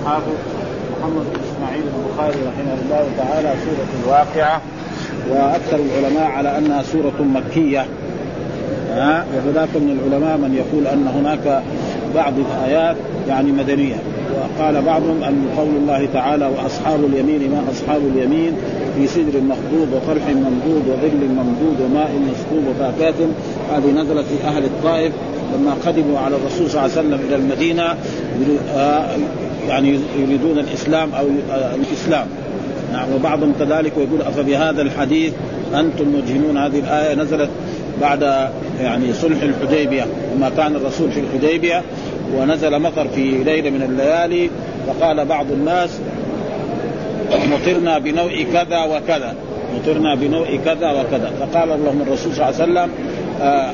الحافظ محمد بن إسماعيل البخاري رحمه الله تعالى سورة الواقعة وأكثر العلماء على أنها سورة مكية. ها؟ وهناك من العلماء من يقول أن هناك بعض الآيات يعني مدنية. وقال بعضهم أن قول الله تعالى وأصحاب اليمين ما أصحاب اليمين في سدر مخضود وطرح ممدود وظل ممدود وماء مسكوب وفاكهة. هذه نزلت في أهل الطائف لما قدموا على الرسول صلى الله عليه وسلم إلى المدينة. آه، يعني يريدون الإسلام أو آه، الإسلام. نعم وبعضهم كذلك ويقول افبهذا الحديث أنتم مدهنون هذه الآية نزلت بعد يعني صلح الحديبية لما كان الرسول في الحديبية ونزل مطر في ليله من الليالي فقال بعض الناس مطرنا بنوع كذا وكذا مطرنا بنوع كذا وكذا. فقال لهم الرسول صلى الله عليه وسلم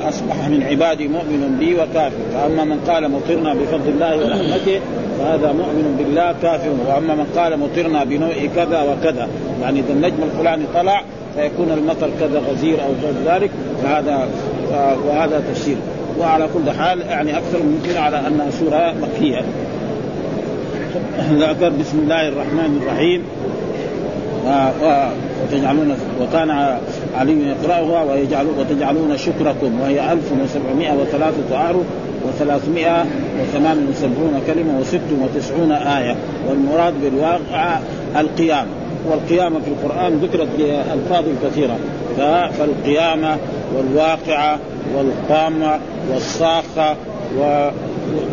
أصبح من عبادي مؤمن بي وكافر. فأما من قال مطرنا بفضل الله ورحمته فهذا مؤمن بالله كافر. وأما من قال مطرنا بنوع كذا وكذا يعني إذا النجم الفلاني طلع فيكون المطر كذا غزير أو غير ذلك فهذا آه، وهذا تفسير. وعلى كل حال يعني أكثر من على انها سورة مكية. ذكر بسم الله الرحمن الرحيم. وتجعلون وكان علي يقرأها ويجعلون وتجعلون شكركم. وهي 1703 أعرف و378 كلمة و96 آية. والمراد بالواقع القيامة. والقيامة في القرآن ذكرت بألفاظ كثيرة. فالقيامة والواقعة والقامة والصاخة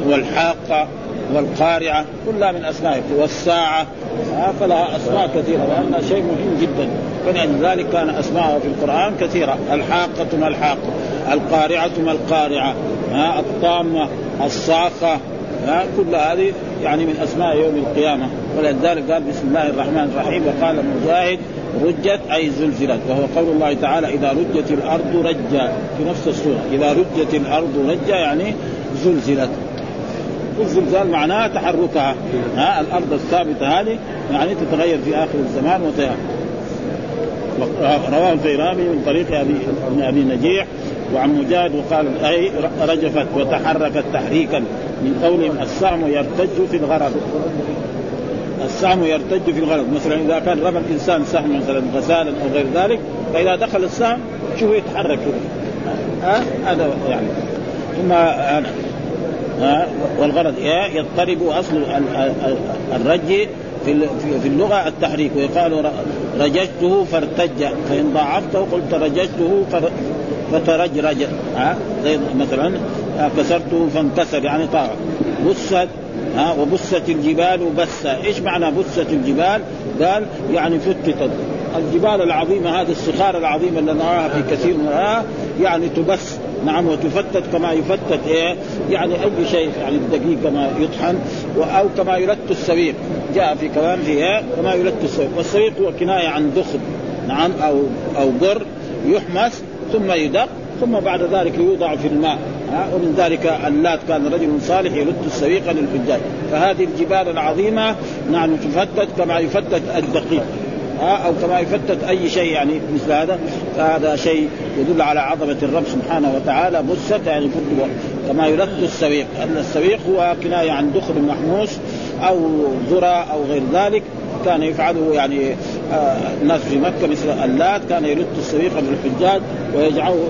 والحاقة والقارعة كلها من أسمائه والساعة فلها أسماء كثيرة وأنها شيء مهم جدا. فلذلك كان أسماءها في القرآن كثيرة. الحاقة ما الحاقة القارعة ما القارعة الطامة الصاخة كل هذه يعني من أسماء يوم القيامة. ولذلك قال بسم الله الرحمن الرحيم وقال مجاهد رجت أي زلزلت. وهو قول الله تعالى إذا رجت الأرض رجا. في نفس السورة إذا رجت الأرض رجا يعني زلزلت. الزلزال معناه تحركها. ها الأرض الثابتة هذه يعني تتغير في آخر الزمان وتيار رواه البيرامي من طريق ابي أبي نجيح وعن مجاهد وقال أي رجفت وتحركت تحريكا من قولهم السهم يرتج في الغرض. السهم يرتج في الغرض. مثلا إذا كان رمى الإنسان سهم مثلا غسالا أو غير ذلك فإذا دخل السهم شوفه يتحرك؟ ها؟ هذا يعني. ثم والغرض يضطرب أصل الرج في اللغة التحريك ويقال رججته فارتج فإن ضاعفته قلت رججته فترجرج ها زي مثلا كسرته فانكسر يعني طار بست ها وبست الجبال بسا إيش معنى بست الجبال؟ قال يعني فتتت. الجبال العظيمة هذه الصخار العظيمة اللي نراها في كثير منها يعني تبس نعم وتفتت كما يفتت إيه؟ يعني أي شيء يعني الدقيق كما يطحن أو كما يلت السويق جاء في كلام في إيه؟ كما يلت السويق والسويق هو كناية عن دخن نعم أو أو قر يحمس ثم يدق ثم بعد ذلك يوضع في الماء ومن ذلك اللات كان رجل صالح يلت السويق للحجاج. فهذه الجبال العظيمة نعم تفتت كما يفتت الدقيق. أو كما يفتت أي شيء يعني مثل هذا فهذا شيء يدل على عظمة الرب سبحانه وتعالى بست يعني كما يلت السويق أن السويق هو كناية عن دخل محموس أو ذرة أو غير ذلك. كان يفعله يعني آه الناس في مكة مثل اللات. كان يلت السويق للحجاج ويجعله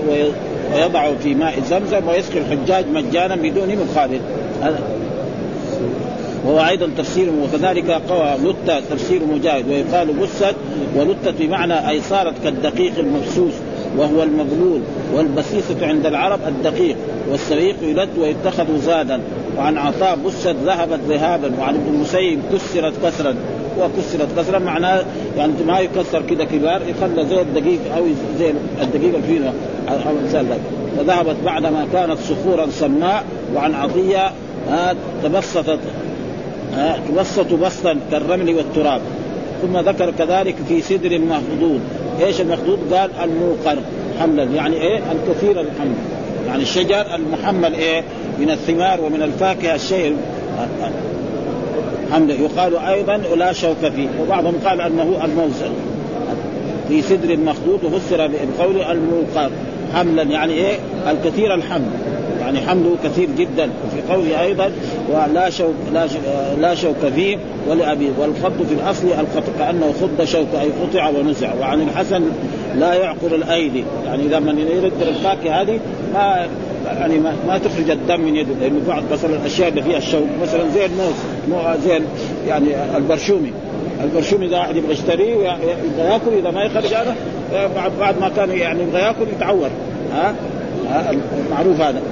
ويضعه في ماء زمزم ويسقي الحجاج مجانا بدون مخالف. وهو أيضا تفسير وكذلك قوى لتة تفسير مجاهد ويقال بست ولتة بمعنى أي صارت كالدقيق المبسوس وهو المبلول والبسيسة عند العرب الدقيق والسريق يلد ويتخذ زادا. وعن عطاء بست ذهبت ذهابا وعن ابن المسيب كسرت كسرا. وكسرت كسرا معناه يعني ما يكسر كذا كبار يخلى زي الدقيق أو زي الدقيق الفينو فذهبت بعدما كانت صخورا سماء وعن عطية تبسطت توسط بسطا كالرمل والتراب. ثم ذكر كذلك في سدر مخضود إيش المخضود؟ قال الموقر حملا يعني إيه؟ الكثير الحمل. يعني الشجر المحمل إيه؟ من الثمار ومن الفاكهة الشيء حملا. يقال أيضا لا شوك فيه. وبعضهم قال أنه الموزن في سدر مخضود وفسر بقول الموقر حملا يعني إيه؟ الكثير الحمل. يعني حمله كثير جدا وفي قوله أيضا ولا شوك لا لا شوك فيه ولابي والخط في الأصل الخط كأنه خض شوك أي قطع ونزع. وعن الحسن لا يعقر الأيدي. يعني إذا من يرد الفاكهه هذه ما يعني ما, ما تخرج الدم من يده. لأنه بعض مثلا الأشياء اللي فيها الشوك مثلا زي الموز مو زي يعني البرشومي. البرشومي إذا واحد يبغى يشتريه يبغى يأكل إذا ما يخرج هذا بعد بعد ما كان يعني يبغى يأكل يتعور. ها, ها؟ معروف هذا.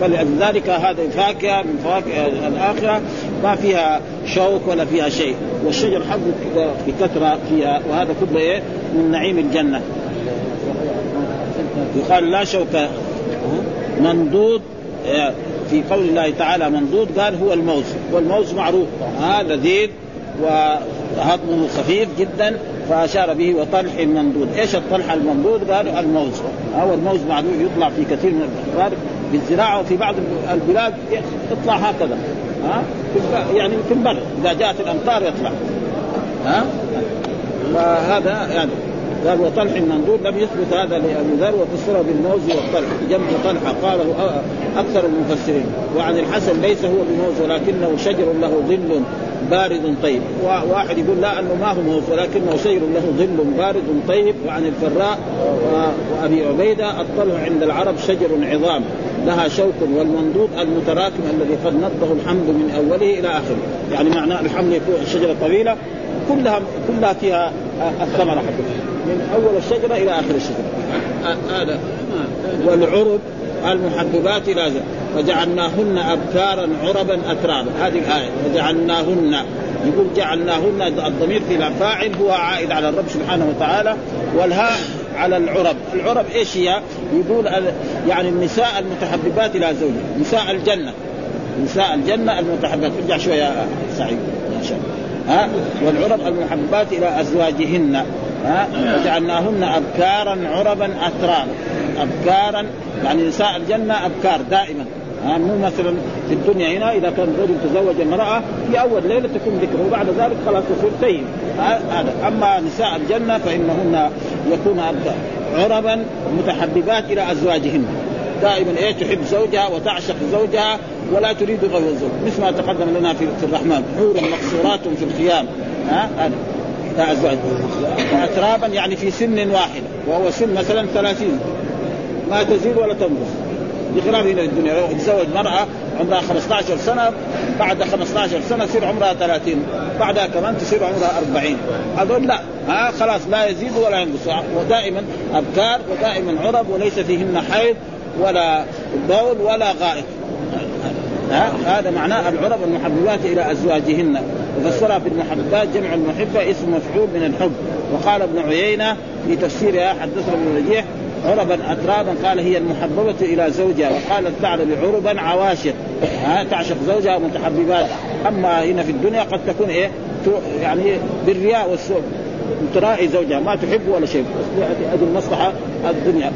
فلذلك هذه فاكهة من فواكه الآخرة ما فيها شوك ولا فيها شيء. والشجر حقه بكثرة فيها وهذا كله إيه؟ من نعيم الجنة. يقال لا شوك. منضود في قول الله تعالى منضود قال هو الموز. والموز معروف. هذا لذيذ وهضمه خفيف جدا فأشار به وطلح منضود، إيش الطلح المنضود؟ قالوا الموز، هو الموز معروف يطلع في كثير من الأخبار. بالزراعة وفي بعض البلاد يطلع هكذا. ها؟ يعني في البر إذا جاءت الأمطار يطلع. ها؟ فهذا يعني قال وطلح منضود لم يثبت هذا لأبي ذر وفسره بالموز والطلح. جمع طلحه قاله أكثر المفسرين. وعن الحسن ليس هو بموز ولكنه شجر له ظل بارد طيب. واحد يقول لا أنه ما هو موز ولكنه شجر له ظل بارد طيب. وعن الفراء وأبي عبيدة الطلح عند العرب شجر عظام. لها شوك والمنضود المتراكم الذي قد نضه الحمل من أوله إلى آخره. يعني معناه الحمل يكون الشجرة طويلة كلها كلها فيها الثمرة حقها. من أول الشجرة إلى آخر الشجرة. هذا والعرب المحببات إلى وجعلناهن أبكارا عربا أترابا. هذه الآية. وجعلناهن يقول جعلناهن الضمير في الفاعل هو عائد على الرب سبحانه وتعالى. والهاء على العرب، العرب إيش هي؟ يقول يعني النساء المتحببات إلى زوجها، نساء الجنة. نساء الجنة المتحببات، ارجع شوية يا سعيد. ما شاء الله. ها؟ والعرب المحببات إلى أزواجهن. ها؟ وجعلناهن ابكارا عربا اترابا. ابكارا. يعني نساء الجنة أبكار دائما. مو مثلا في الدنيا هنا إذا كان رجل تزوج امرأة في أول ليلة تكون ذكر وبعد ذلك خلاص تصير سيد هذا. أما نساء الجنة فإنهن يكون عربا متحببات إلى أزواجهن. دائما إيه تحب زوجها وتعشق زوجها ولا تريد غير الزوج. مثل ما تقدم لنا في, الرحمن حور مقصورات في الخيام. ها هذا. أزواج. وأترابا يعني في سن واحدة وهو سن مثلا ثلاثين. ما تزيد ولا تنقص. بخلاف هنا الدنيا. لو يتزوج مرأة عمرها 15 سنة بعد 15 سنة يصير عمرها 30 بعدها كمان تصير عمرها 40 هذول لا. ها خلاص لا يزيد ولا ينقص. ودائما أبكار ودائما عرب وليس فيهن حيض ولا بول ولا غائط. هذا معناه العرب المحببات إلى أزواجهن. وفسرها في المحبات جمع المحبة اسم مفعول من الحب. وقال ابن عيينة في تفسيرها حدثنا ابن رجيح عربا اترابا قال هي المحببة إلى زوجها وقال الثعلب عربا عواشر ها تعشق زوجها متحببات أما هنا في الدنيا قد تكون إيه؟ يعني بالرياء والسوء. تراعي زوجها ما تحب ولا شيء. هذه المصلحه الدنيا.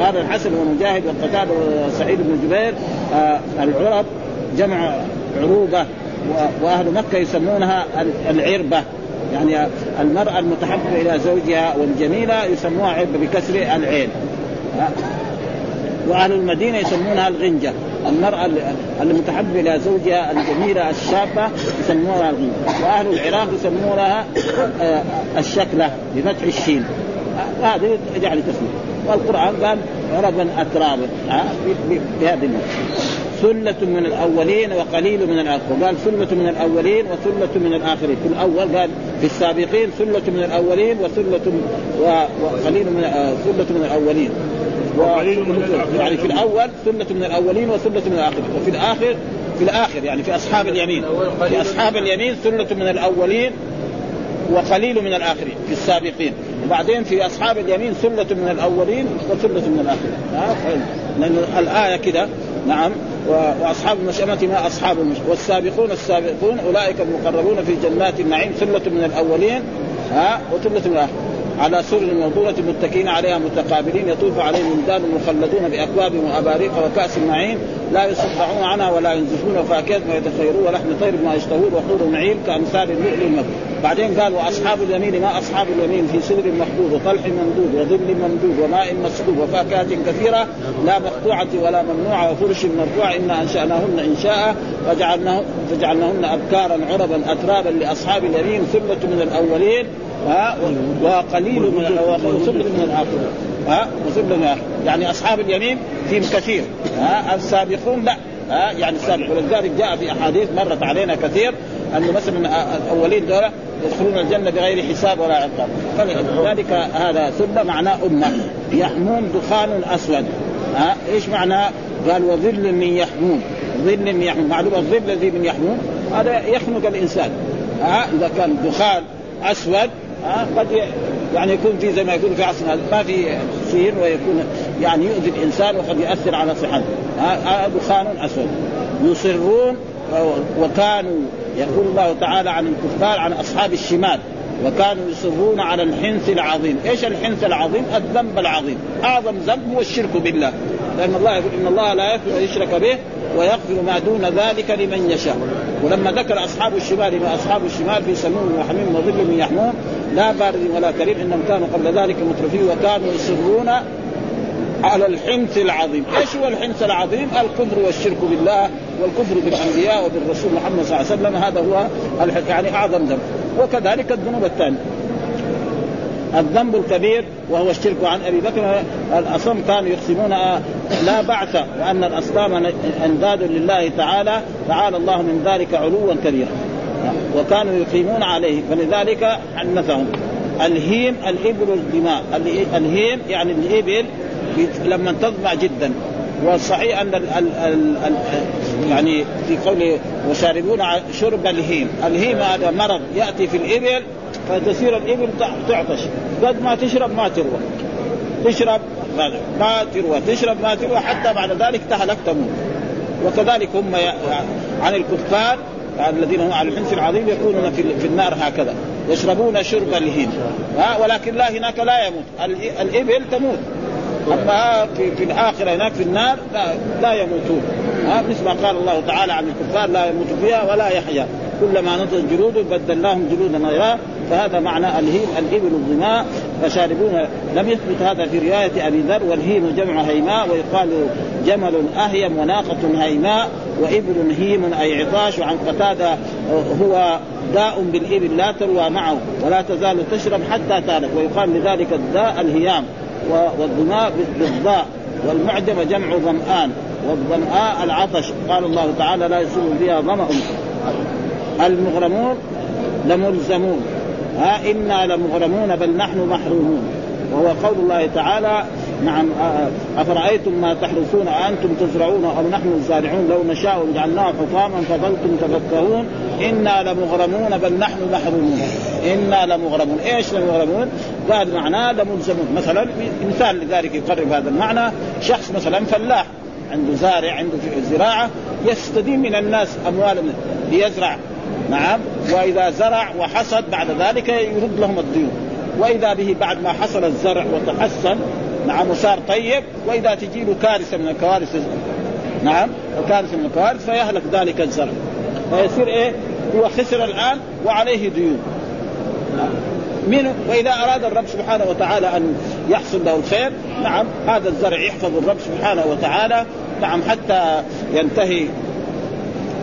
قال الحسن ومجاهد والقتاده وسعيد بن جبير آه العرب جمع عروبة وأهل مكة يسمونها العربة. يعني المرأة المتحبه إلى زوجها والجميلة يسموها عربه بكسر العين. وأهل المدينة يسمونها الغنجة. المرأة المتحبه إلى زوجها الجميلة الشابة يسمونها الغنجة. وأهل العراق يسمونها آه، الشكلة بفتح الشين. هذه يجعل تسميه والقرآن قال عربا اترابا. بهذه ثلة من الأولين وقليل من الآخرين. قال ثلة من الأولين وثلة من الآخرين. في الأول قال في السابقين ثلة من الأولين وثلة وقليل من آه، ثلة من الأولين. وقليل من يعني في الأول ثلة من الأولين وثلة من الآخرين. وفي الآخر في الآخر يعني في أصحاب اليمين. في أصحاب اليمين ثلة من الأولين وقليل من الآخرين. في السابقين. وبعدين في أصحاب اليمين ثلة من الأولين وثلة من الآخرين. لأن الآية كده نعم وأصحاب المشأمة ما أصحاب المشأمة. والسابقون السابقون أولئك المقربون في جنات النعيم ثلة من الأولين ها وثلة من الآخرين. على سر موضوعة متكئين عليها متقابلين يطوف عليهم ولدان مخلدون بأكواب وأباريق وكأس معين لا يصدعون عنها ولا ينزفون فاكهة ما يتخيرون ولحم طير ما يشتهون وحور معين كأمثال اللؤلؤ المكتوب بعدين قال واصحاب اليمين ما أصحاب اليمين في سدر مخضود وطلح ممدود وظل ممدود وماء مسكوب وفاكهة كثيرة لا مقطوعة ولا ممنوعة وفرش مرفوع إنا أنشأناهن إنشاء فجعلناه فجعلناهن أبكارا عربا أترابا لأصحاب اليمين ثله من الأولين ها وقليل من وثله من الاخرين ها وثله من يعني أصحاب اليمين فيهم كثير. ها السابقون لا. ها يعني السابق. ولذلك جاء في أحاديث مرت علينا كثير أنه مثلا الأولين دول يدخلون الجنة بغير حساب ولا عقاب. فلذلك هذا ثم معناه أمة. يحمون دخان أسود. ها إيش معناه؟ قال وظل من يحمون. ظل من يحمون. معلومة الظل الذي من يحمون. هذا يخنق الإنسان. ها إذا كان دخان أسود ها قد يعني يكون في زي ما يقول في عصرنا ما في سير ويكون يعني يؤذي الإنسان وقد يؤثر على صحته. هذا دخان أسود. يصرون وكانوا يقول الله تعالى عن الكفار عن أصحاب الشمال وكانوا يصرون على الحنث العظيم، إيش الحنث العظيم؟ الذنب العظيم، أعظم ذنب هو الشرك بالله، لأن الله يقول إن الله لا يغفر أن يشرك به ويغفر ما دون ذلك لمن يشاء، ولما ذكر أصحاب الشمال ما أصحاب الشمال في سموم وحميم وظل من لا بارد ولا كريم إنهم كانوا قبل ذلك مترفين وكانوا يصرون على الحنث العظيم، إيش هو الحنث العظيم؟ الكفر والشرك بالله والكفر بالأنبياء وبالرسول محمد صلى الله عليه وسلم. هذا هو يعني أعظم ذنب، وكذلك الذنوب الثانية. الذنب الكبير وهو الشرك عن أبي بكر. الأصم كانوا يقسمون لا بعث وأن الأصنام أنداد لله تعالى تعالى الله من ذلك علوا كبيرا. وكانوا يقيمون عليه. فلذلك حنثهم. الهيم الإبل الدماء الهيم يعني الإبل لما تظمع جدا. والصحيح أن ال ال ال ال يعني في قوله وشاربون شرب الهيم، الهيم هذا مرض. يأتي في الإبل فتصير الإبل تعطش. قد ما تشرب ما تروى. تشرب ما تروى. تشرب ما تروى. حتى بعد ذلك تهلك تموت وكذلك هم عن الكفار الذين هم على الحنس العظيم يكونون في, في النار هكذا يشربون شرب الهيم ها ولكن لا هناك لا يموت. الإبل تموت. أما في, في الآخرة هناك في النار لا, لا يموتون. ها مثل ما قال الله تعالى عن الكفار لا يموت فيها ولا يحيا. كلما نضجت جلود بدلناهم جلودا غيرها فهذا معنى الهيم الإبل الظماء فشاربون لم يثبت هذا في رواية أبي ذر والهيم جمع هيماء ويقال جمل أهيم وناقة هيماء وإبل هيم أي عطاش وعن قتادة هو داء بالإبل لا تروى معه ولا تزال تشرب حتى تالك ويقال لذلك الداء الهيام والظماء بالضاء والمعجم جمع ظمآن والظمآ العطش. قال الله تعالى لا يصيب فيها ظمأ. المغرمون لملزمون. ها إنا لمغرمون بل نحن محرومون. وهو قول الله تعالى نعم أفرأيتم ما تحرثون أأنتم تزرعون أو نحن الزارعون؟ لو نشاء جعلناه حطاما فظلتم تفكهون. إنا لمغرمون بل نحن محرومون. إنا لمغرمون. إيش لمغرمون؟ قال معناه لملزمون. مثلا مثال لذلك يقرب هذا المعنى. شخص مثلا فلاح عنده زارع عنده زراعة يستدين من الناس أموالا ليزرع. نعم. وإذا زرع وحصد بعد ذلك يرد لهم الديون. وإذا به بعد ما حصل الزرع وتحسن نعم وصار طيب وإذا تجي له كارثة من الكوارث نعم كارثة من الكوارث فيهلك ذلك الزرع. فيصير إيه؟ هو خسر الآن وعليه ديون. من وإذا أراد الرب سبحانه وتعالى أن يحصل له الخير نعم هذا الزرع يحفظ الرب سبحانه وتعالى نعم حتى ينتهي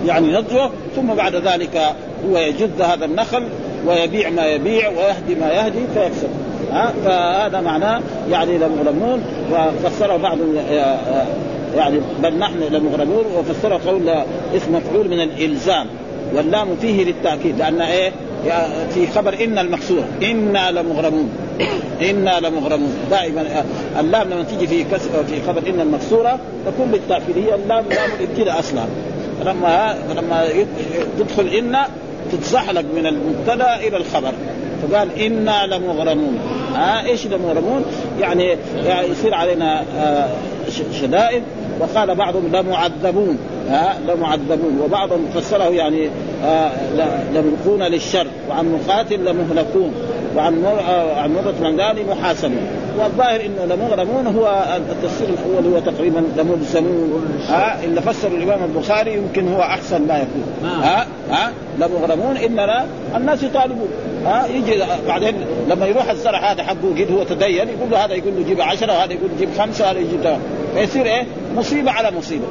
يعني نضجه ثم بعد ذلك هو يجد هذا النخل ويبيع ما يبيع ويهدي ما يهدي فيكسب. ها فهذا معناه يعني لمغرمون وفسره بعض يعني بل نحن لمغرمون وفسره قول اسم مفعول من الإلزام واللام فيه للتأكيد لأن إيه؟ في خبر إن المكسوره أنا لمغرمون أنا لمغرمون. دائما اللام لما تيجي في في خبر إن المكسوره تكون بالتأكيد هي اللام لام الابتداء أصلا. لما لما تدخل إن تتزحلق من المبتدأ إلى الخبر. فقال أنا لمغرمون. ها آه إيش لمغرمون؟ يعني, يعني يصير علينا آه شدائد. وقال بعضهم لمعذبون. ها آه لمعذبون. وبعضهم فسره يعني آه لملقون للشر. وعن مقاتل لمهلكون وعن عن مرة من محاسبون. والظاهر إنه لمغرمون هو التفسير الأول هو تقريبا لملزمون ها اللي فسر الإمام البخاري يمكن هو أحسن ما يكون. ها ها لمغرمون إننا الناس يطالبون. ها يجي بعدين لما يروح الزرع هذا حقه قد هو تدين يقول له هذا يقول له جيب عشرة وهذا يقول جيب خمسة وهذا يجيب فيصير إيه؟ مصيبة على مصيبة.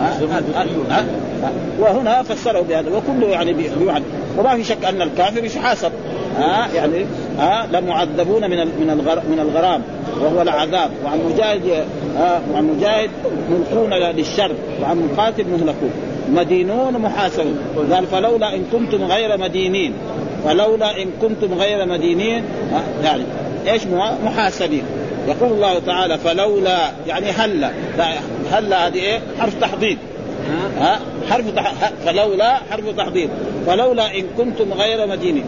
ها؟ ها؟ ها؟ وهنا فسره بهذا وكله يعني بيوعد. وما في شك أن الكافر يحاسب. ها يعني ها لمعذبون من من من الغرام وهو العذاب. وعن مجاهد ها وعن مجاهد ملقون للشر وعن مقاتل مهلكون. مدينون محاسبون. قال فلولا إن كنتم غير مدينين. فلولا إن كنتم غير مدينين يعني إيش محاسبين. يقول الله تعالى فلولا يعني هلا هلا هذه إيه؟ حرف تحضيض. ها حرف تح... فلولا حرف تحضيض. فلولا إن كنتم غير مدينين.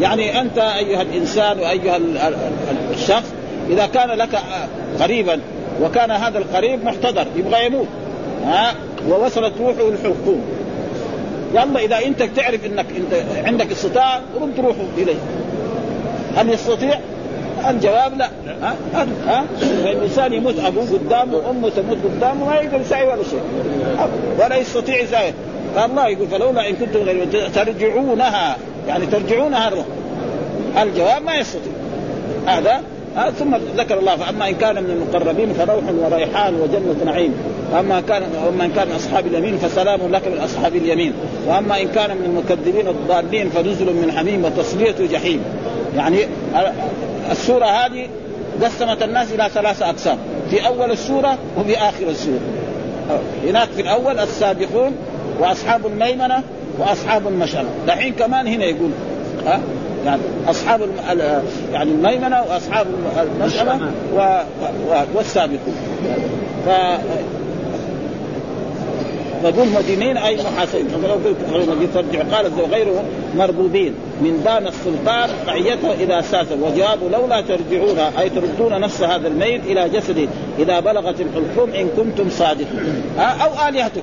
يعني أنت أيها الإنسان وأيها الشخص إذا كان لك قريبا وكان هذا القريب محتضر يبغى يموت. ها ووصلت روحه الحلقوم يلا إذا أنت تعرف إنك إنت عندك استطاعه رد روحه إليه. هل يستطيع؟ الجواب لا. ها؟ ها؟ الإنسان يموت أبوه قدامه وامه تموت قدامه ما يقدر يساوي ولا شيء. ولا يستطيع يساوي فالله يقول فلولا إن كنتم غير ترجعونها. يعني ترجعونها الروح. الجواب ما يستطيع. هذا آه ثم ذكر الله فأما إن كان من المقربين فروح وريحان وجنة نعيم. وأما كان وأما إن كان من أصحاب اليمين فسلام لك من أصحاب اليمين. وأما إن كان من المكذبين الضالين فنزل من حميم وتصلية جحيم. يعني السورة هذه قسمت الناس إلى ثلاثة أقسام. في أول السورة وفي آخر السورة. هناك في الأول السابقون وأصحاب الميمنة وأصحاب المشأمة. دحين كمان هنا يقول ها؟ يعني أصحاب يعني الميمنة وأصحاب المشأمة والسابقون. ف فقل مدينين أي محاسبين ترجع قال غيره مربوبين. من دان السلطان رعيته اذا ساسا وجواب لولا ترجعونها أي تردون نفس هذا الميت إلى جسده إذا بلغت الحلقوم إن كنتم صادقين. أو آلهتكم.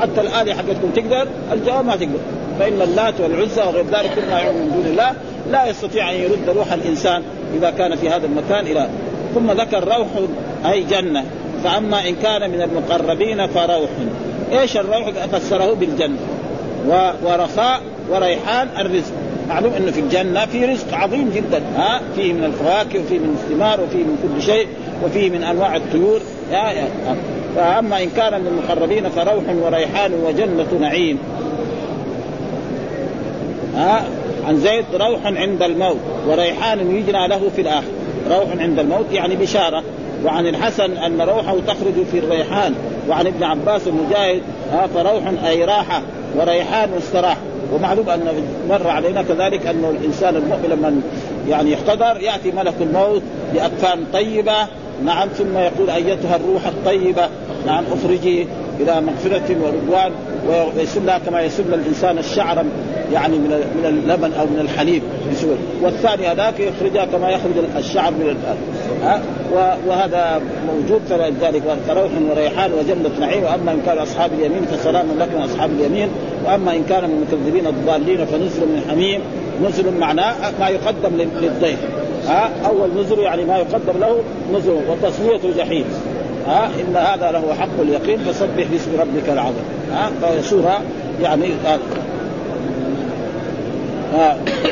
حتى الآلهة حقتكم تقدر الجواب ما تقدر. فإن اللات والعزى وغير ذلك كل ما من دون الله لا يستطيع أن يرد روح الإنسان إذا كان في هذا المكان إلى ثم ذكر روح أي جنة. فأما إن كان من المقربين فروح. إيش الروح فسره بالجنة؟ ورخاء وريحان الرزق. معلوم إنه في الجنة في رزق عظيم جدا. ها؟ فيه من الفواكه وفيه من الثمار وفيه من كل شيء وفيه من أنواع الطيور. يا يا فأما إن كان من المقربين فروح وريحان وجنة نعيم. ها؟ عن زيد روح عند الموت وريحان يجنى له في الآخر روح عند الموت يعني بشارة. وعن الحسن أن روحه تخرج في الريحان وعن ابن عباس المجاهد فروح أي راحة وريحان واستراح ومعلوم أن مر علينا كذلك انه الإنسان المؤمن لما يعني يحتضر يأتي ملك الموت بأكفان طيبة. نعم ثم يقول أيتها الروح الطيبة. نعم أخرجي إلى مغفرة ورضوان ويسل لها كما يسل الإنسان الشعر يعني من من اللبن أو من الحليب. بسهوله والثاني هذاك يخرجها كما يخرج الشعر من الأرض ها؟ وهذا موجود فلذلك فروح وريحان وجنة نعيم. وأما إن كان أصحاب اليمين فسلام لكم أصحاب اليمين. وأما إن كان من المكذبين الضالين فنزل من حميم. نزل معناه ما يقدم للضيف ها؟ أول نزل يعني ما يقدم له نزل وتصليه جحيم ها إن هذا له حق اليقين فسبح باسم ربك العظيم. ها فسورة يعني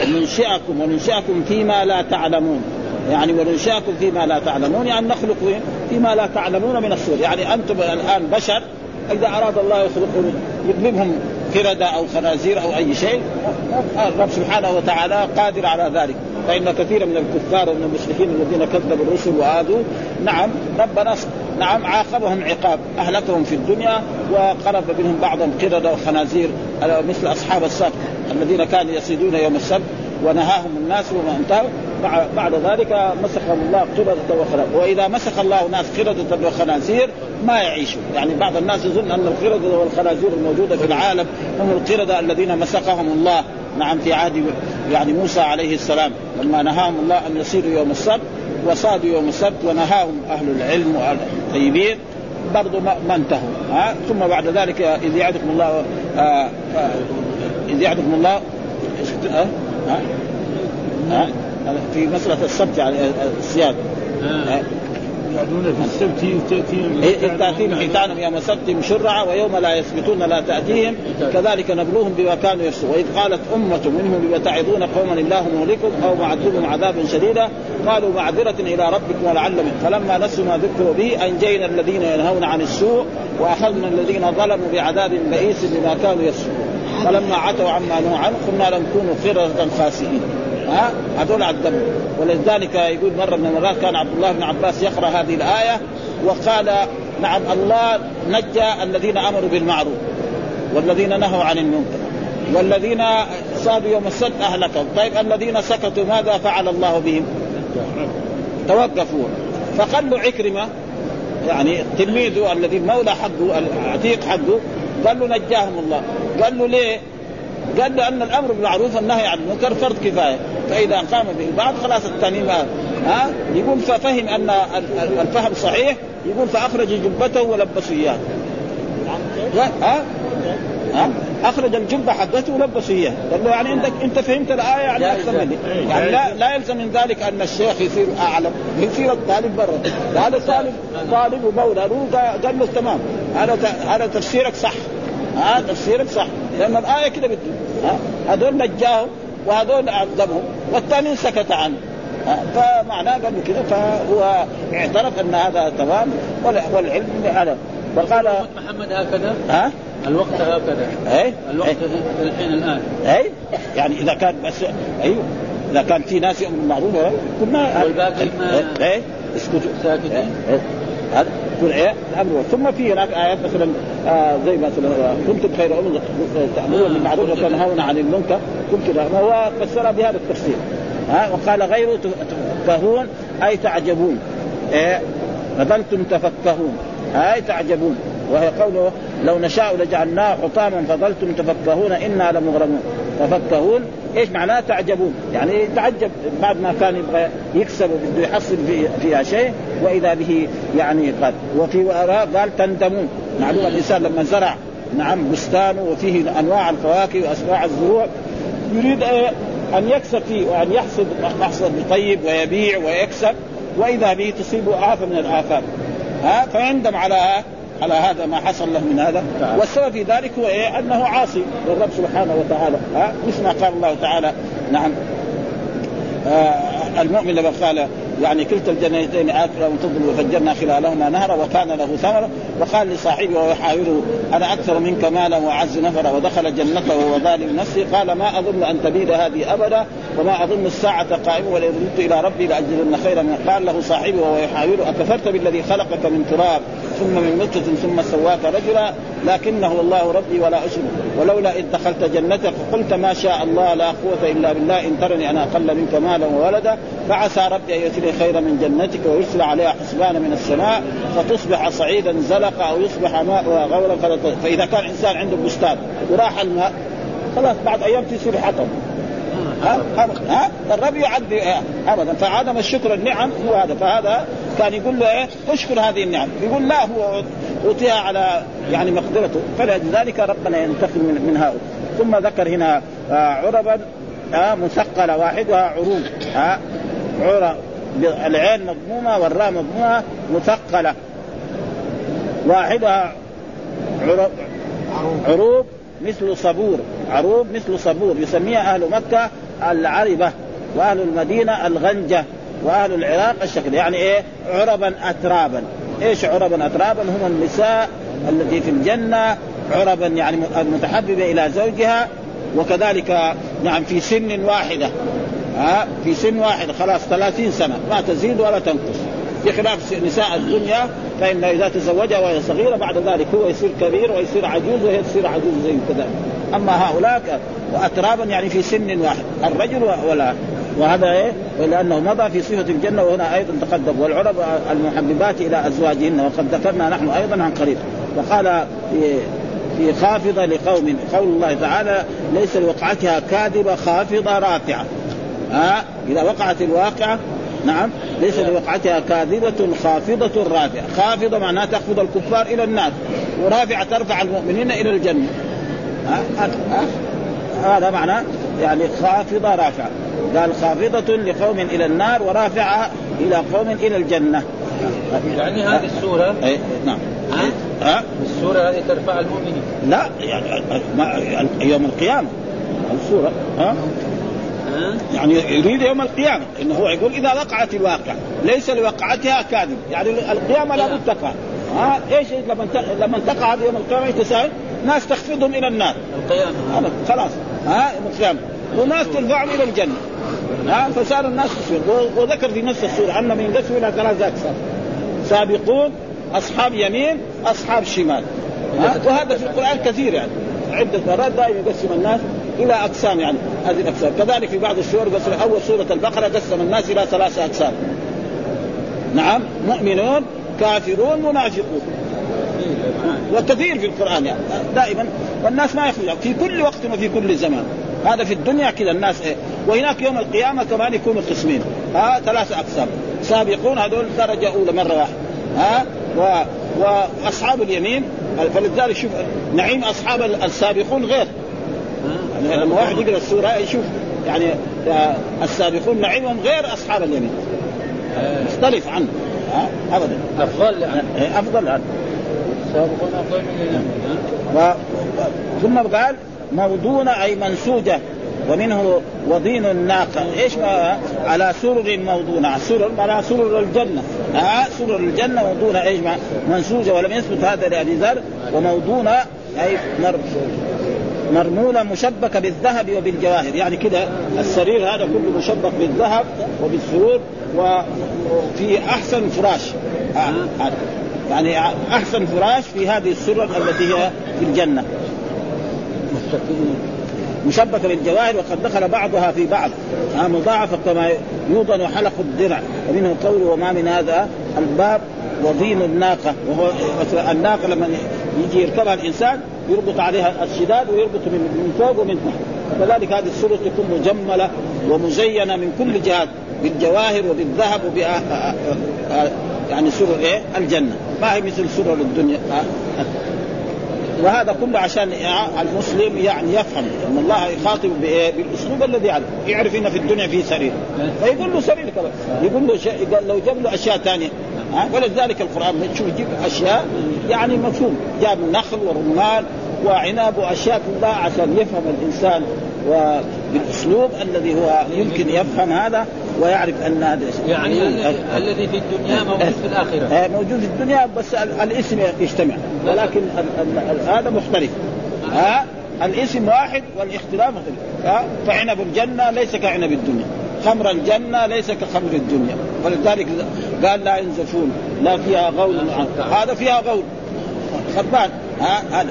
ننشئكم وننشئكم فيما لا تعلمون. يعني وننشئكم فيما لا تعلمون يعني نخلق فيما لا تعلمون من الصور يعني أنتم الآن بشر إذا أراد الله يخلقهم يقلبهم قردة أو خنازير أو أي شيء الرب سبحانه وتعالى قادر على ذلك. فإن كثيرا من الكفار ومن المشركين الذين كذبوا الرسل واذوا نعم ربنا نعم عاقبهم عقاب أهلكهم في الدنيا وقرب منهم بعضهم قردة وخنازير مثل أصحاب السبت الذين كانوا يصيدون يوم السبت ونهاهم الناس وما انتهوا بعد ذلك مسخهم الله قردة وخنازير وإذا مسخ الله ناس قردة وخنازير ما يعيشوا. يعني بعض الناس يظن أن القردة والخنازير الموجودة في العالم هم القردة الذين مسخهم الله. نعم في عهد يعني موسى عليه السلام. لما نهاهم الله أن يصيروا يوم السبت وصادوا يوم السبت ونهاهم أهل العلم والطيبين برضو ما انتهوا ها؟ ثم بعد ذلك إذ يعدكم الله آه إذ يعدكم الله ها؟ ها؟ في مسألة السبت يعني الصيام يعدون في السبت تأتيهم إذ تأتيهم حيتانهم يوم سبتهم شرعا ويوم لا يسبتون لا تأتيهم. كذلك نبلوهم بما كانوا يفسقون وإذ قالت أمة منهم لم تعظون قوما الله مهلكهم أو معذبهم عذابا شديدا؟ قالوا معذرة إلى ربكم ولعلهم فلما نسوا ما ذكروا به أنجينا الذين ينهون عن السوء وأخذنا الذين ظلموا بعذاب بئيس بما كانوا يفسقون فلما عتوا عما نهوا عنه قلنا لم كونوا قردة خاسئين ها؟ هذول عذبوا ولذلك يقول مرة من المرات كان عبد الله بن عباس يقرأ هذه الآية وقال نعم الله نجى الذين امروا بالمعروف والذين نهوا عن المنكر والذين صادوا يوم السبت أهلكهم. طيب الذين سكتوا ماذا فعل الله بهم؟ توقفوا فقال له عكرمة يعني تلميذه الذي مولى حقه العتيق حقه قال له نجاهم الله. قال له ليه؟ قال له أن الأمر بالمعروف والنهي عن المنكر فرض كفاية. فإذا قام به البعض خلاص الثاني ما ها؟ يقول ففهم أن الفهم صحيح يقول فأخرج جبته ولبسوا إياه. ها؟ ها؟ أخرج الجبة حقته ولبسوا إياه. قال له يعني انت أنت فهمت الآية يعني أكثر مني. يعني لا لا يلزم من ذلك أن الشيخ يصير أعلم. يصير الطالب برا. هذا طالب طالب ومولى قال له تمام. هذا هذا تفسيرك صح. ها؟ تفسيرك صح. لأن الآية كده بتقول هذول نجاهم وهذول عذبهم والثاني سكت عنه. فمعناه قال كذا فهو اعترف أن هذا تمام والعلم هذا وقال محمد هكذا؟ ها؟ الوقت هكذا. اي الوقت أي. الحين الآن. اي يعني إذا كان بس أيوه إذا كان في ناس يامر بالمعروف كنا والباقي ما اي اسكتوا. ساكتين. هذا يكون إيه الامر ثم في هناك آيات مثلا آه زي مثلا كنتم خير امه تأمرون بالمعروف وتنهون عن المنكر كنتم هو فسرها بهذا التفسير. ها وقال غيره تفكهون أي تعجبون. إيه؟ فظلتم تفكهون أي تعجبون. وهي قوله لو نشاء لجعلناه حطاما فظلتم تفكهون إنا لمغرمون. تفكهون إيش معناه تعجبون؟ يعني تعجب بعد ما كان يبغى يكسب وبده يحصل في فيها شيء وإذا به يعني قال وفي وراء قال تندمون. معلوم الإنسان لما زرع نعم بستانه وفيه أنواع الفواكه واسماع الزروع يريد أن يكسب فيه وأن يحصد محصد طيب ويبيع ويكسب وإذا به تصيبه آفة من الآفات. ها فيندم على على هذا ما حصل له من هذا. والسبب في ذلك هو إيه؟ أنه عاصي للرب سبحانه وتعالى. ها مثل ما قال الله تعالى نعم آه المؤمن لما قال يعني كلتا الجنتين آكلة وتضل وفجرنا خلالهما نهرا وكان له ثمرة. وقال لصاحبه ويحاوره أنا أكثر منك مالا وأعز نفرا. ودخل جنته وهو ظالم نفسه. قال ما أظن أن تبيد هذه أبدا وما أظن الساعة قائمة ولئن رددت إلى ربي لأجدن خيرا. من قال له صاحبه وهو يحاوره أكفرت بالذي خلقك من تراب. ثم من نطفة ثم سواك رجلا لكنه الله ربي ولا أشرك. ولولا إذ دخلت جنتك قلت ما شاء الله لا قوة إلا بالله إن ترني أنا أقل منك مالا وولدا. فعسى ربي أن يؤتيني خيرا من جنتك ويرسل عليها حسبان من السماء فتصبح صعيدا زلقا أو يصبح ماء غورا. فإذا كان إنسان عنده بستان وراح الماء خلاص بعد أيام تصير حطب. ها؟ ها؟ الرب يعدي ابدا. فعدم الشكر النعم هو هذا. فهذا كان يقول له إيه؟ اشكر هذه النعم. يقول لا هو أوتيها على يعني مقدرته. فلذلك ربنا ينتقم من, من هؤلاء. ثم ذكر هنا آه عربا آه مثقلة واحدها عروب آه عرب العين مضمومة والراء مضمومة مثقلة واحدها عروب عروب مثل صبور. عروب مثل صبور. يسميها أهل مكة العربة وأهل المدينة الغنجة وأهل العراق الشكل يعني إيه؟ عربا اترابا. إيش عربا اترابا؟ هم النساء التي في الجنة عربا يعني المتحببة إلى زوجها وكذلك نعم في سن واحدة. ها؟ في سن واحد خلاص 30 سنة. ما تزيد ولا تنقص. بخلاف نساء الدنيا فإن إذا تزوجها وهي صغيرة بعد ذلك هو يصير كبير ويصير عجوز وهي تصير عجوز زي كذا. أما هؤلاء وأترابا يعني في سن واحد. الرجل ولا وهذا إيه؟ لأنه مضى في صفة الجنة وهنا أيضا تقدم. والعرب المحببات إلى أزواجهن وقد ذكرنا نحن أيضا عن قريب. وقال في خافضة لقوم قول الله تعالى ليس لوقعتها كاذبة خافضة رافعة. ها؟ إذا وقعت الواقعة نعم ليس لوقعتها كاذبة خافضة رافعة. خافضة معناها تخفض الكفار إلى النار ورافعة ترفع المؤمنين إلى الجنة. هذا معنى يعني خافضة رافعة. قال خافضة لقوم إلى النار ورافعة إلى قوم إلى الجنة. يعني هذه السورة اي نعم. ها؟ ها؟ السورة هذه ترفع المؤمنين. لا يعني يوم القيامة. السورة ها؟ يعني يريد يوم القيامة إنه هو يقول إذا وقعت الواقع ليس لوقعتها كاذب يعني القيامة لابد تقع. ها؟ إيش لما لما تقع هذه يوم القيامة تساوي ناس تخفضهم إلى النار. القيامة. خلاص. ها؟ يوم القيامة. وناس ترفعهم إلى الجنة. ها؟ فصار الناس تصير وذكر في نفس السورة أن من ينقسم إلى ثلاثة أقسام سابقون أصحاب يمين أصحاب شمال. وهذا في القرآن كثير يعني. عدة مرات دائما يقسم الناس إلى أقسام يعني هذه الأقسام. كذلك في بعض السور أول سورة البقرة قسم الناس إلى ثلاثة أقسام. نعم مؤمنون كافرون منافقون. وكثير في القرآن يعني دائما. والناس ما يخرج في كل وقت وفي كل زمان. هذا في الدنيا كذا الناس إيه. وهناك يوم القيامة كمان يكونوا قسمين. ها ثلاثة أقسام. سابقون هذول درجة أولى مرة واحدة. ها و... وأصحاب اليمين. فلذلك شوف نعيم أصحاب السابقون غير. لما واحد يقرأ السورة يشوف يعني السابقون نعيمهم غير أصحاب اليمين. مختلف عنه. ابدا. أفضل يعني. أفضل عنه السابقون أفضل من ثم قال موضونة أي منسوجة ومنه وضين الناقة. إيش ما على سرر موضونة. سرر على سرر الجنة. ها؟ آه سرر الجنة موضونة إيش ما منسوجة ولم يثبت هذا لأبي ذر وموضونة أي مرمولة مشبكة بالذهب وبالجواهر. يعني كده السرير هذا كله مشبك بالذهب وبالسرور وفي أحسن فراش. آه. يعني أحسن فراش في هذه السرر التي هي في الجنة. مشبكة بالجواهر وقد دخل بعضها في بعض. آه مضاعفة كما يوضن حلق الدرع. ومنه قول وما من هذا الباب وضين الناقة. وهو الناقة لما يجي يركبها الإنسان يربط عليها الشداد ويربط من فوق ومن تحت. وكذلك هذه السرة تكون مجملة ومزينة من كل جهات بالجواهر وبالذهب وب يعني سرر إيه؟ الجنة. ما هي مثل سرر الدنيا؟ وهذا كله عشان المسلم يعني يفهم إن الله يخاطب بالأسلوب الذي يعرف. يعرف ان في الدنيا في سرير. فيقول له سرير كمان يقول له شيء لو جاب له أشياء ثانية. ولذلك القرآن تشوف يجيب أشياء يعني مفهوم. جاب نخل ورمان وعنب وأشياء كلها عشان يفهم الإنسان وبالأسلوب الذي هو يمكن يفهم هذا. ويعرف أن هذا يعني الذي في الدنيا موجود في الآخرة. موجود في الدنيا بس الاسم يجتمع. ولكن هذا مختلف. ها؟ الاسم واحد والاختلاف مختلف. فعنب الجنة ليس كعنب الدنيا. خمر الجنة ليس كخمر الدنيا. ولذلك قال لا ينزفون لا فيها غول. هذا فيها غول. خربان. ها؟ هذا.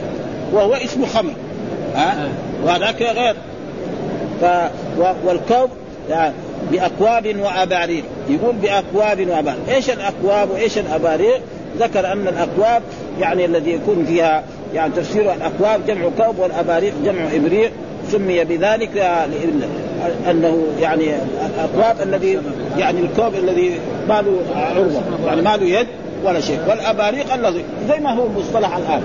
وهو اسمه خمر. ها؟ وهذاك غير. ف والكوب يعني بأكواب وأباريق. يقول بأكواب وأباريق. إيش الأكواب وإيش الأباريق؟ ذكر أن الأكواب يعني الذي يكون فيها يعني تفسير الأكواب جمع كوب والأباريق جمع إبريق. سمي بذلك أنه يعني الاكواب الذي يعني الكوب الذي ما له عروة. يعني ما له يد ولا شيء. والأباريق الذي زي ما هو المصطلح الآن.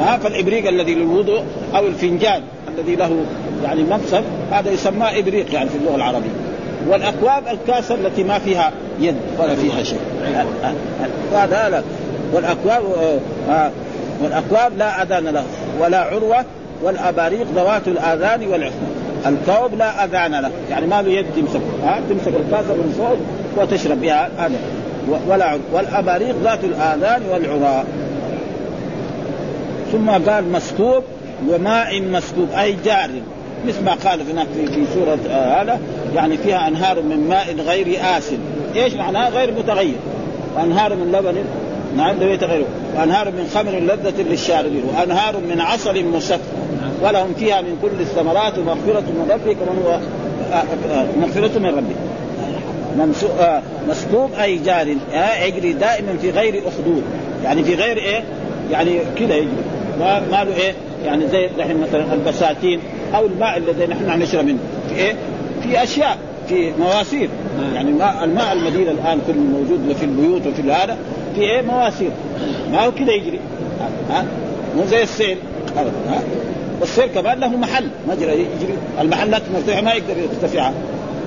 ها؟ فالإبريق الذي للوضوء أو الفنجان الذي له يعني مقصد هذا يسمى إبريق يعني في اللغة العربية. والاكواب الكاسه التي ما فيها يد ولا فيها شيء. هذا لا. والاكواب آه والاكواب لا أذان له ولا عروة والأباريق ذوات الآذان والعصمة. الكوب لا أذان له. يعني ما له يد تمسك ها تمسك الكاسه من فوق وتشرب بها هذا. ولا والأباريق ذات الآذان والعراء ثم قال مسكوب وماء مسكوب أي جار. مثل ما قال هناك في, سورة آه هذا يعني فيها أنهار من ماء غير آسن. إيش معناه غير متغير. وانهار من لبن نعم لم يتغيروا وانهار من خمر لذة للشاربين. وأنهار من عسل مصفى ولهم فيها من كل الثمرات مغفرة من ربك ومن هو آه، آه، مغفرة من ربك. آه، مسكوب أي جار يجري دائما في غير أخدود. يعني في غير إيه؟ يعني كذا يجري. ما له إيه؟ يعني زي الحين مثلا البساتين. أو الماء الذي نحن نشرب منه. في إيه؟ في أشياء في مواسير. يعني الماء الماء المدينة الآن كله موجود في البيوت وفي هذا في إيه؟ مواسير. ما هو كذا يجري. ها؟ مو زي السيل. ها؟ والسير كمان له محل. مجرى يجري المحلات مرتفعه ما يقدر يرتفعها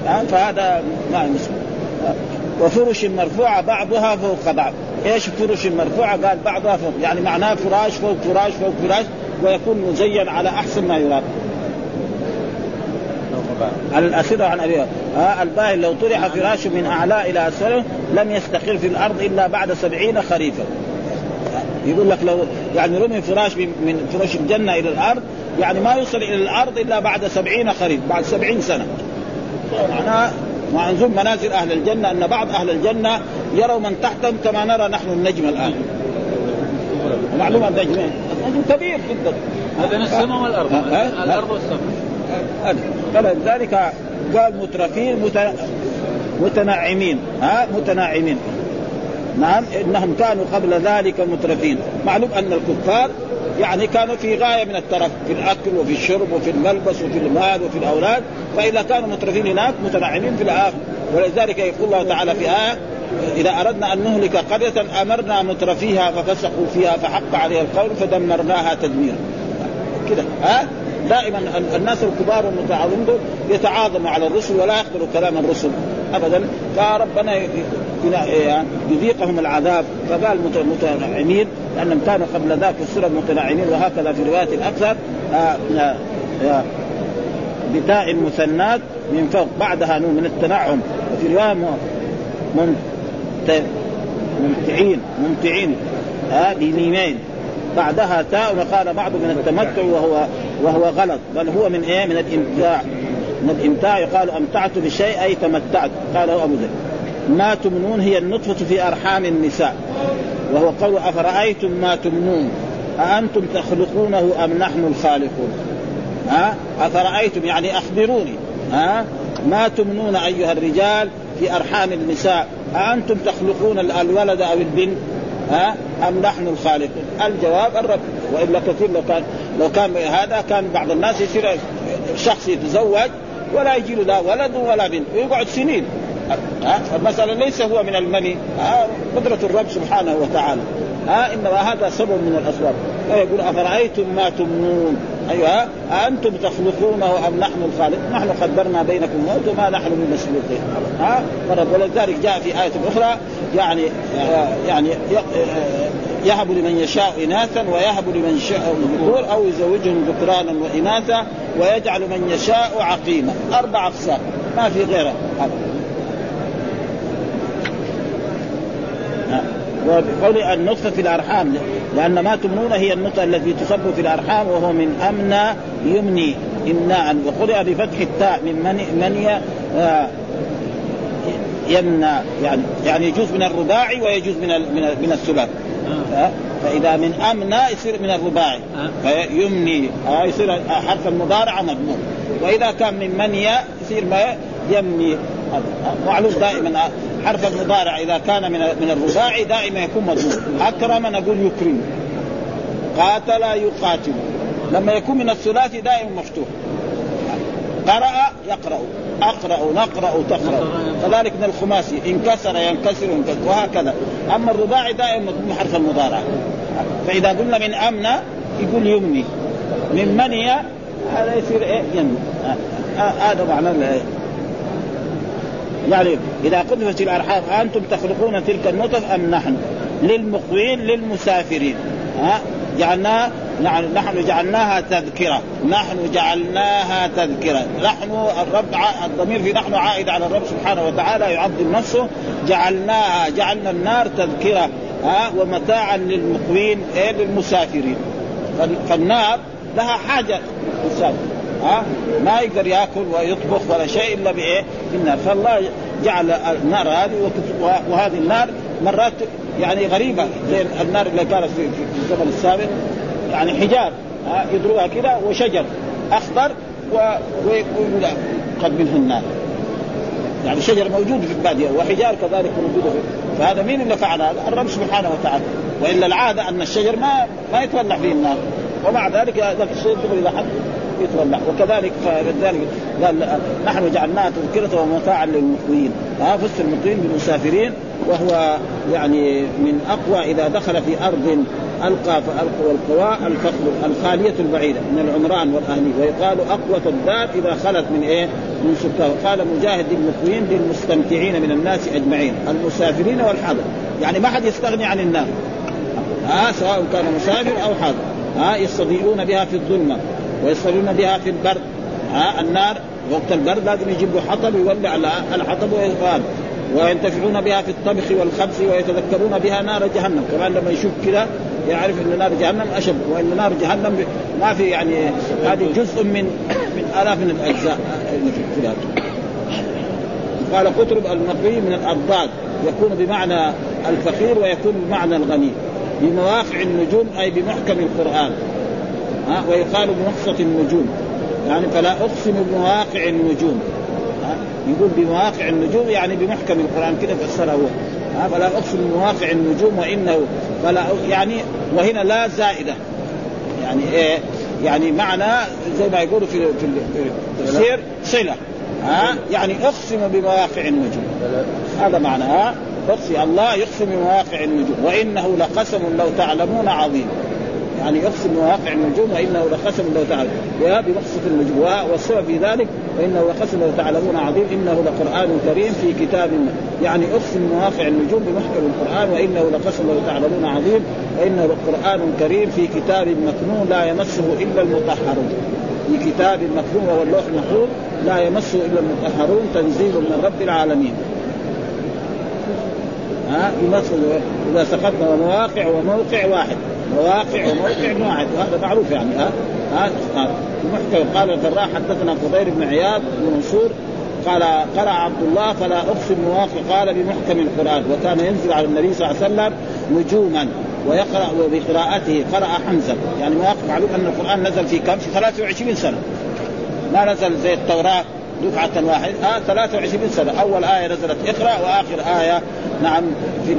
ها؟ فهذا ما مسلم وفرش مرفوعة بعضها فوق بعض. إيش فرش مرفوعة؟ قال بعضها فوق. يعني معناه فراش فوق فراش فوق فراش ويكون مزين على أحسن ما يراد. على الأسرة عن أبيها ها الباهل لو طرح فراشه من أعلى إلى أسفله لم يستقر في الأرض إلا بعد سبعين خريفا. يقول لك لو يعني رمي فراش من فراش الجنة إلى الأرض يعني ما يوصل إلى الأرض إلا بعد سبعين خريف بعد سبعين سنة. معناها وعنزوم منازل أهل الجنة أن بعض أهل الجنة يروا من تحتهم كما نرى نحن النجم الآن. معلومة النجم النجم كبير جدا. هذا السماء والأرض. الأرض والسماء. فلذلك قال مترفين متنعمين. ها؟ متنعمين. نعم إنهم كانوا قبل ذلك مترفين. معلوم أن الكفار يعني كانوا في غاية من الترف في الأكل وفي الشرب وفي الملبس وفي المال وفي الأولاد. فإذا كانوا مترفين هناك متنعمين في الآخر. ولذلك يقول الله تعالى في آية إذا أردنا أن نهلك قرية أمرنا مترفيها ففسقوا فيها فحق عليها القول فدمرناها تدميرا. كده. ها؟ دائما الناس الكبار والمتعاظمين يتعاظموا على الرسل ولا يقبلوا كلام الرسل ابدا. فربنا يذيقهم العذاب. فقال متنعمين لأنهم كانوا قبل ذاك السورة متنعمين وهكذا في رواية الأكثر. آه، آه، آه، بتاء مثنات من فوق بعدها نون من التنعم. وفي رواية ممتعين ممتعين. ها بميمين بعدها تاء وقال بعض من التمتع وهو وهو غلط. بل هو من إيه؟ من الإمتاع. من الإمتاع يقال أمتعت بشيء أي تمتعت. قاله أبو ذر ما تمنون هي النطفة في أرحام النساء. وهو قول أفرأيتم ما تمنون؟ أأنتم تخلقونه أم نحن الخالقون؟ ها؟ أفرأيتم؟ يعني أخبروني. ها؟ ما تمنون أيها الرجال في أرحام النساء؟ أأنتم تخلقون الولد أو البنت؟ ها؟ أم نحن الخالقون؟ الجواب الرب. وإلا كثير لو كان لو كان هذا كان بعض الناس يصير شخص يتزوج ولا يجي له لا ولد ولا بنت ويقعد سنين. ها؟ المسألة ليس هو من المني. قدرة الرب سبحانه وتعالى. ها؟ انما هذا سبب من الأسباب. فيقول أفرأيتم ما تمنون؟ ايها أأنتم تخلقونه أم نحن الخالق؟ نحن قدرنا بينكم الموت وما نحن بمسلوقين ها؟ ولذلك جاء في آية أخرى يعني يعني يهب لمن يشاء إناثا ويهب لمن يشاء ذكور أو يزوجهم ذكرانا وإناثا ويجعل من يشاء عقيما. أربع أقسام. ما في غيرها. وبقول النطفه في الأرحام لأن ما تمنون هي النطفه التي تصب في الأرحام وهو من امنى يمني. امناء وقرئ بفتح التاء من مني مني آه يمنى. يعني يعني يجوز من الرباعي ويجوز من من من الثلاث آه. فإذا من أمنى يصير من الرباعي. آه. فيمني. آه يصير حرف المضارع مضمون. وإذا كان من منيا يصير ما يمني. معلوم دائما. حرف المضارع إذا كان من من الرباعي دائما يكون مضمون. أكرم نقول يكرم. قاتل يقاتل. لما يكون من الثلاثي دائما مفتوح. قرأ يقرأ. أقرأ نقرأ تقرأ. كذلك من الخماسي. انكسر ينكسر ينكسر. وهكذا. أما الرباعي دائما مضمون حرف المضارع. فإذا قلنا من أمنى يقول يمني. من منية هذا يصير إيه؟ يمني. هذا معنى يعني إذا قذفت الأرحام أنتم تخلقون تلك النطف أم نحن؟ للمقوين للمسافرين. ها؟ جعلناها نحن جعلناها تذكرة. نحن جعلناها تذكرة. نحن الرب الضمير في نحن عائد على الرب سبحانه وتعالى يعظم نفسه. جعلناها جعلنا النار تذكرة. ها؟ ومتاعا للمقوين إيه؟ للمسافرين. فالنار لها حاجة مسافر. ها ما يقدر ياكل ويطبخ ولا شيء إلا بإيه؟ في النار فالله جعل النار هذه وهذه النار مرات يعني غريبة زي النار اللي كانت في, الزمن السابق يعني حجار ها يدروها كذا وشجر أخضر ويقول قد منه النار. يعني شجر موجود في البادية وحجار كذلك موجوده فهذا مين اللي فعل هذا؟ الرب سبحانه وتعالى. وإلا العادة أن الشجر ما ما يتولع فيه النار. ومع ذلك ذاك الشيء إذا حد. يتولع وكذلك فلذلك قال نحن جعلناها تذكرة ومتاعا للمقوين ها فسر المقوين بالمسافرين وهو يعني من أقوى إذا دخل في أرض ألقى والقواء الفخر الخالية البعيدة من العمران والأهلي. ويقال أقوى الدار إذا خلت من إيه؟ من سكان. قال مجاهد المقوين للمستمتعين من الناس أجمعين. المسافرين والحاضر. يعني ما حد يستغني عن النار ها سواء كان مسافر أو حاضر. ها يستضيئون بها في الظلمة. ويصلون بها في البرد ها النار وقت البرد لازم يجيبوا حطب يولع الحطب ويغفر. وينتفعون بها في الطبخ والخبز ويتذكرون بها نار جهنم. كمان لما يشوف كذا يعرف إن نار جهنم أشد وإن نار جهنم ما في يعني هذه جزء من من آلاف من الأجزاء. قال قطرب المقري من الاضداد يكون بمعنى الفقير ويكون بمعنى الغني. بمواقع النجوم أي بمحكم القرآن. ها ويقال بمقصة النجوم. يعني فلا أقسم بمواقع النجوم. يقول بمواقع النجوم يعني بمحكم القرآن كده فسره هو. ها فلا أقسم بمواقع النجوم وإنه فلا يعني وهنا لا زائدة. يعني إيه؟ يعني معنى زي ما يقولوا في في التفسير صلة. ها يعني أقسم بمواقع النجوم. هذا معنى ها. اقسم الله يقسم بمواقع النجوم. وإنه لقسم لو تعلمون عظيم. يعني يقسم مواقع النجوم وانه لقسم لو تعلم. بمقصد النجوم والسبب في ذلك وانه لقسم لو تعلمون عظيم إنه لقرآن كريم في كتاب يعني اقسم مواقع النجوم بمحكم القرآن وإنه لقسم لو تعلمون عظيم وانه لقرآن كريم في كتاب مكنون لا يمسه إلا المطهرون. في كتاب مكنون وهو اللوح المحفوظ لا يمسه إلا المطهرون تنزيل من رب العالمين. ها؟ يمثل إذا سقطنا مواقع وموقع واحد. مواقع وموقع واحد وهذا معروف يعني ها؟ ها؟ محكم قال الفراء حدثنا فضيل بن عياض بن منصور. قال قرأ عبد الله فلا أقسم مواقع قال بمحكم القرآن. وكان ينزل على النبي صلى الله عليه وسلم نجوما. ويقرأ وبقراءته قرأ حمزة. يعني مواقع معلوم أن القرآن نزل في كم؟ في 23 سنة. ما نزل زي التوراة. دفعة واحدة آه 23 سنة. أول آية نزلت اقرأ وآخر آية نعم في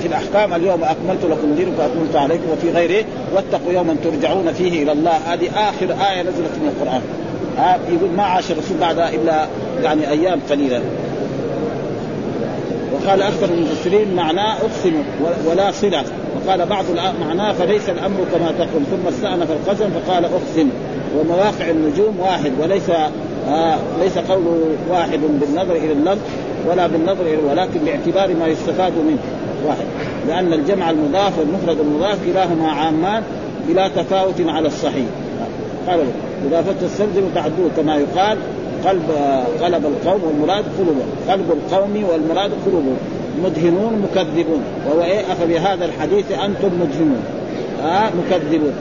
في الأحكام. اليوم أكملت لكم دينكم وأكملت عليكم وفي غيره واتقوا يوما ترجعون فيه إلى الله. هذه آخر آية نزلت من القرآن. آه يقول ما عاش الرسول بعدها إلا يعني أيام قليلة. وقال أكثر المفسرين معناه أقسم ولا صلة. وقال بعض معناه فليس الأمر كما تقول. ثم استأنف القسم فقال أقسم. ومواقع النجوم واحد وليس آه ليس قوله واحد بالنظر إلى اللفظ ولا بالنظر إلى ولكن باعتبار ما يستفاد منه واحد. لأن الجمع المضاف والمفرد المضاف كلاهما عامان بلا تفاوت على الصحيح. قال إضافة السلب تعدوه كما يقال قلب قلب القوم والمراد قلوبهم قلب القوم والمراد قلوبهم مدهنون مكذبون. وهو إيه؟ أفبهذا الحديث أنتم مدهنون. آه مكذبون.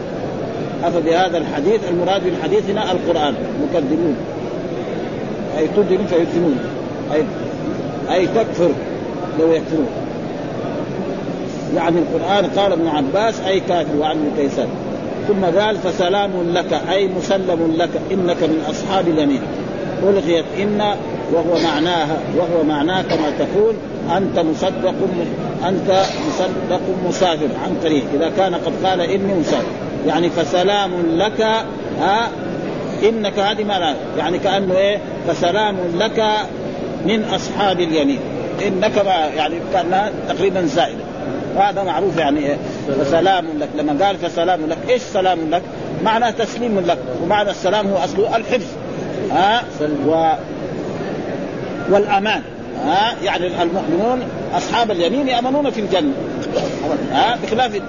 أفبهذا الحديث المراد بالحديث القرآن مكذبون. أي تدرك فيدفنون اي أي تكفر لو يكفرون. يعني القرآن قال ابن عباس أي كافر وعن كيسان ثم قال فسلام لك أي مسلم لك إنك من أصحاب اليمين. ألغيت إن وهو معناها وهو معناه كما تقول أنت مصدق أنت مصدق مسافر عن طريق إذا كان قد قال إني مسافر. يعني فسلام لك ها إنك هذه معنى يعني كأنه إيه؟ فسلام لك من أصحاب اليمين. إنك يعني كأنها تقريبا زائدة. وهذا معروف يعني إيه؟ فسلام لك. لما قال فسلام لك إيش سلام لك؟ معنى تسليم لك. ومعنى السلام هو اصله الحفظ. ها؟ و والأمان. ها؟ يعني المؤمنون أصحاب اليمين يأمنون في الجنة. ها؟ بخلاف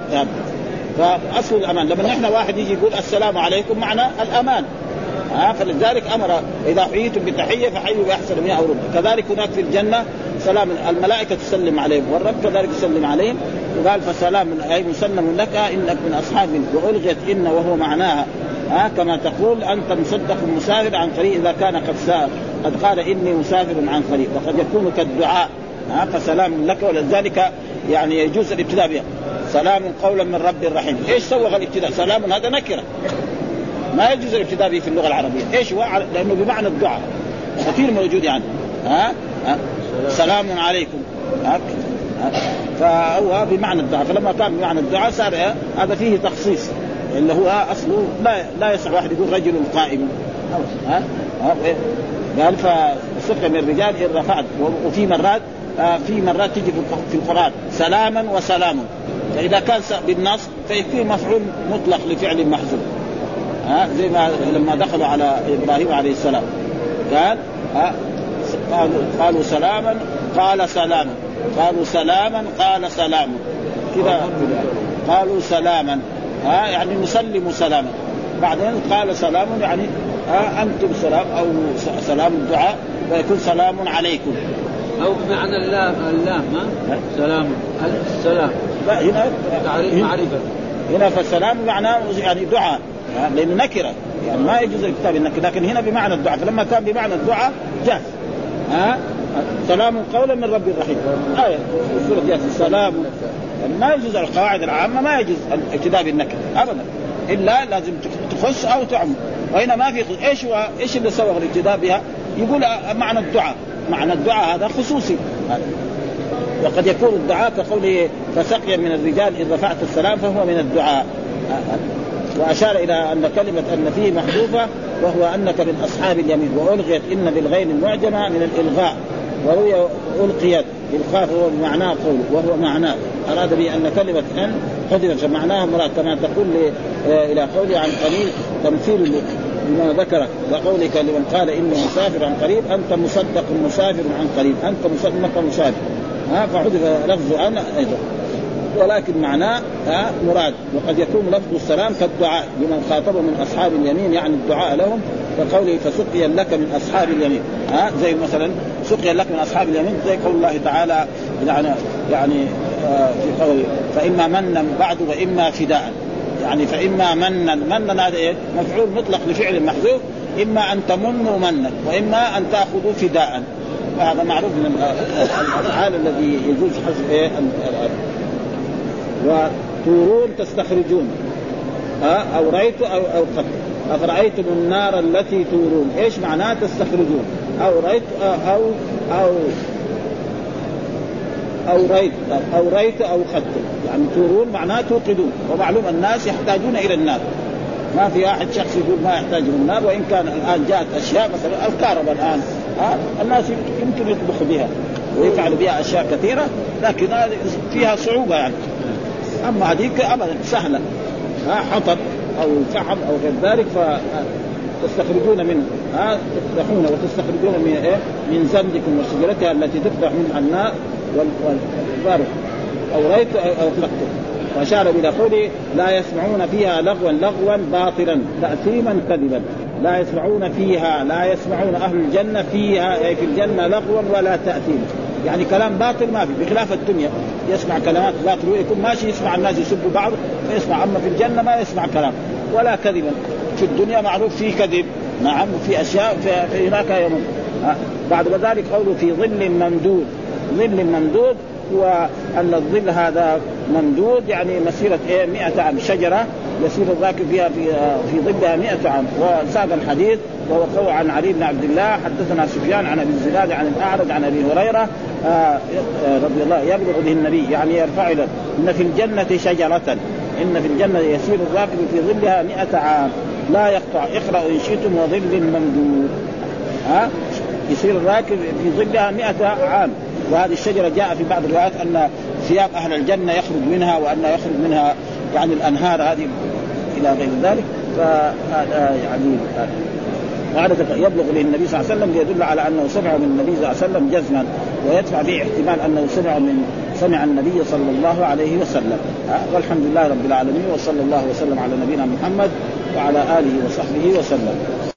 فأصل الأمان. لما نحن واحد يجي يقول السلام عليكم معنى الأمان. ها فلذلك أمر إذا حييتم بتحية فحيوا بأحسن منها أو كذلك هناك في الجنة سلام الملائكة تسلم عليهم. والرب كذلك يسلم عليهم. وقال فسلام أي مسلم لك إنك من أصحاب وألغيت إن وهو معناها. ها كما تقول أنت مصدق مسافر عن قريب إذا كان قد سافر قد قال إني مسافر عن قريب وقد يكون كالدعاء. ها فسلام لك. ولذلك يعني يجوز الابتداء بها. سلام قولا من رب رحيم. إيش سوغ الابتداء؟ سلام هذا نكرة. ما يجوز الابتداء به في اللغة العربية. إيش هو؟ لأنه بمعنى الدعاء. كثير موجود يعني. ها, ها؟ سلام عليكم. ها؟ فهو بمعنى الدعاء. فلما كان بمعنى الدعاء صار هذا فيه تخصيص. اللي هو أصله لا لا يصح واحد يقول رجل قائم. ها؟ قال فصفة من الرجال إن رفعت. وفي مرات في مرات تجي في القرآن. سلاما وسلام. فإذا كان بالنص فيكون مفعول مطلق لفعل محذوف. ها زي ما لما دخلوا على إبراهيم عليه السلام. قال ها قالوا قالوا سلاما قال سلاما. قالوا سلاما قال سلام كذا قالوا سلاما. ها يعني نسلم سلاما. بعدين قال سلام يعني ها أنتم سلام أو سلام الدعاء ويكون سلام عليكم. أو بمعنى اللام اللام ها؟ سلام السلام لا هنا معرفة. هنا فالسلام معناه يعني دعاء. لأنه نكرة. يعني ما يجوز الكتاب النكره لكن هنا بمعنى الدعاء. فلما كان بمعنى الدعاء جاز. ها؟ سلام قولا من رب رحيم آية. سورة ياسين. سلام. يعني ما يجوز القواعد العامة ما يجوز الابتداء بالنكرة أبدا. إلا لازم تخص أو تعم. وهنا ما في إيش هو إيش اللي سوغ الابتداء بها؟ يقول معنى الدعاء. معنى الدعاء هذا خصوصي. وقد يكون الدعاء كقوله فسقيا من الرجال إن رفعت السلام فهو من الدعاء. وأشار إلى أن كلمة أن فيه محذوفة وهو أنك من أصحاب اليمين وألغيت إن بالغين المعجمه من الإلغاء وروي ألقيت القاف هو معناه قول وهو معناه. أراد به أن كلمة أن حذفت فمعناها مراد كما تقول آه، إلى قوله عن قليل تمثيل بما ذكر وقولك لمن قال إنه مسافر عن قريب أنت مصدق مسافر عن قريب أنت مصدق مسافر. ها فحذف لفظ أن أيضا. ولكن معناه ها مراد. وقد يكون لفظ السلام كالدعاء لمن خاطبه من أصحاب اليمين يعني الدعاء لهم كقوله فسقيا لك من أصحاب اليمين. ها زي مثلا سقيا لك من أصحاب اليمين زي قول الله تعالى يعني يعني آه في قول فإما منا بعد وإما فداء. يعني فإما منا منا هذا إيه؟ مفعول مطلق لفعل محذوف. إما أن تمنوا منا وإما أن تأخذوا فداء. وهذا معروف من الافعال الذي يجوز حذف إيه؟ وتورون تستخرجون. ها؟ أو رأيت أو أو قد أفرأيتم النار التي تورون. إيش معناه تستخرجون؟ أو رأيت أو أو أو رأيت أو رأيت أو خدت يعني تورون معناه توقدون. ومعلوم الناس يحتاجون إلى النار. ما في أحد شخص يقول ما يحتاج إلى النار وإن كان الآن جاءت أشياء مثلا الكهرباء الآن ها؟ الناس يمكن يطبخ بها ويفعل بها أشياء كثيرة لكن فيها صعوبة يعني. أما هذيك ابدا سهلة. ها حطب أو فحم أو غير ذلك فتستخرجون منه ها وتستخرجون من إيه؟ من زندكم وشجرتها التي تفتح منها النار والبارد أو ريت أو تلقت وأشار إلى قوله لا يسمعون فيها لغوا لغوا باطلا تاثيما كذبا. لا يسمعون فيها لا يسمعون أهل الجنة فيها أي في الجنة لغوا ولا تاثيما يعني كلام باطل ما في بخلاف الدنيا. يسمع كلمات باطل ويكون ماشي يسمع الناس يسبوا بعض فيسمع أما في الجنة ما يسمع كلام. ولا كذبا. في الدنيا معروف في كذب. نعم في أشياء في هناك يوم. بعد ذلك قوله في ظل ممدود. ظل ممدود هو أن الظل هذا ممدود يعني مسيرة إيه؟ 100 عام. شجرة يسير الراكب فيها في في ظلها 100 عام. وساق الحديث وهو عن علي بن عبد الله حدثنا سفيان عن أبي الزناد عن الأعرج عن أبي هريرة رضي الله يبلغ به النبي يعني يرفع له إن في الجنة شجرة إن في الجنة يسير الراكب في ظلها 100 عام. لا يقطع اقرأوا إن شئتم وظل ممدود. ها؟ يصير الراكب في ظلها 100 عام. وهذه الشجرة جاء في بعض الروايات أن ثياب أهل الجنة يخرج منها وأن يخرج منها يعني الأنهار هذه إلى غير ذلك. فهذا يعني وهذا يبلغ به النبي صلى الله عليه وسلم ليدل على أنه سمع من النبي صلى الله عليه وسلم جزما ويدفع به احتمال أنه سمع من سمع النبي صلى الله عليه وسلم. والحمد لله رب العالمين وصلى الله وسلم على نبينا محمد وعلى آله وصحبه وسلم.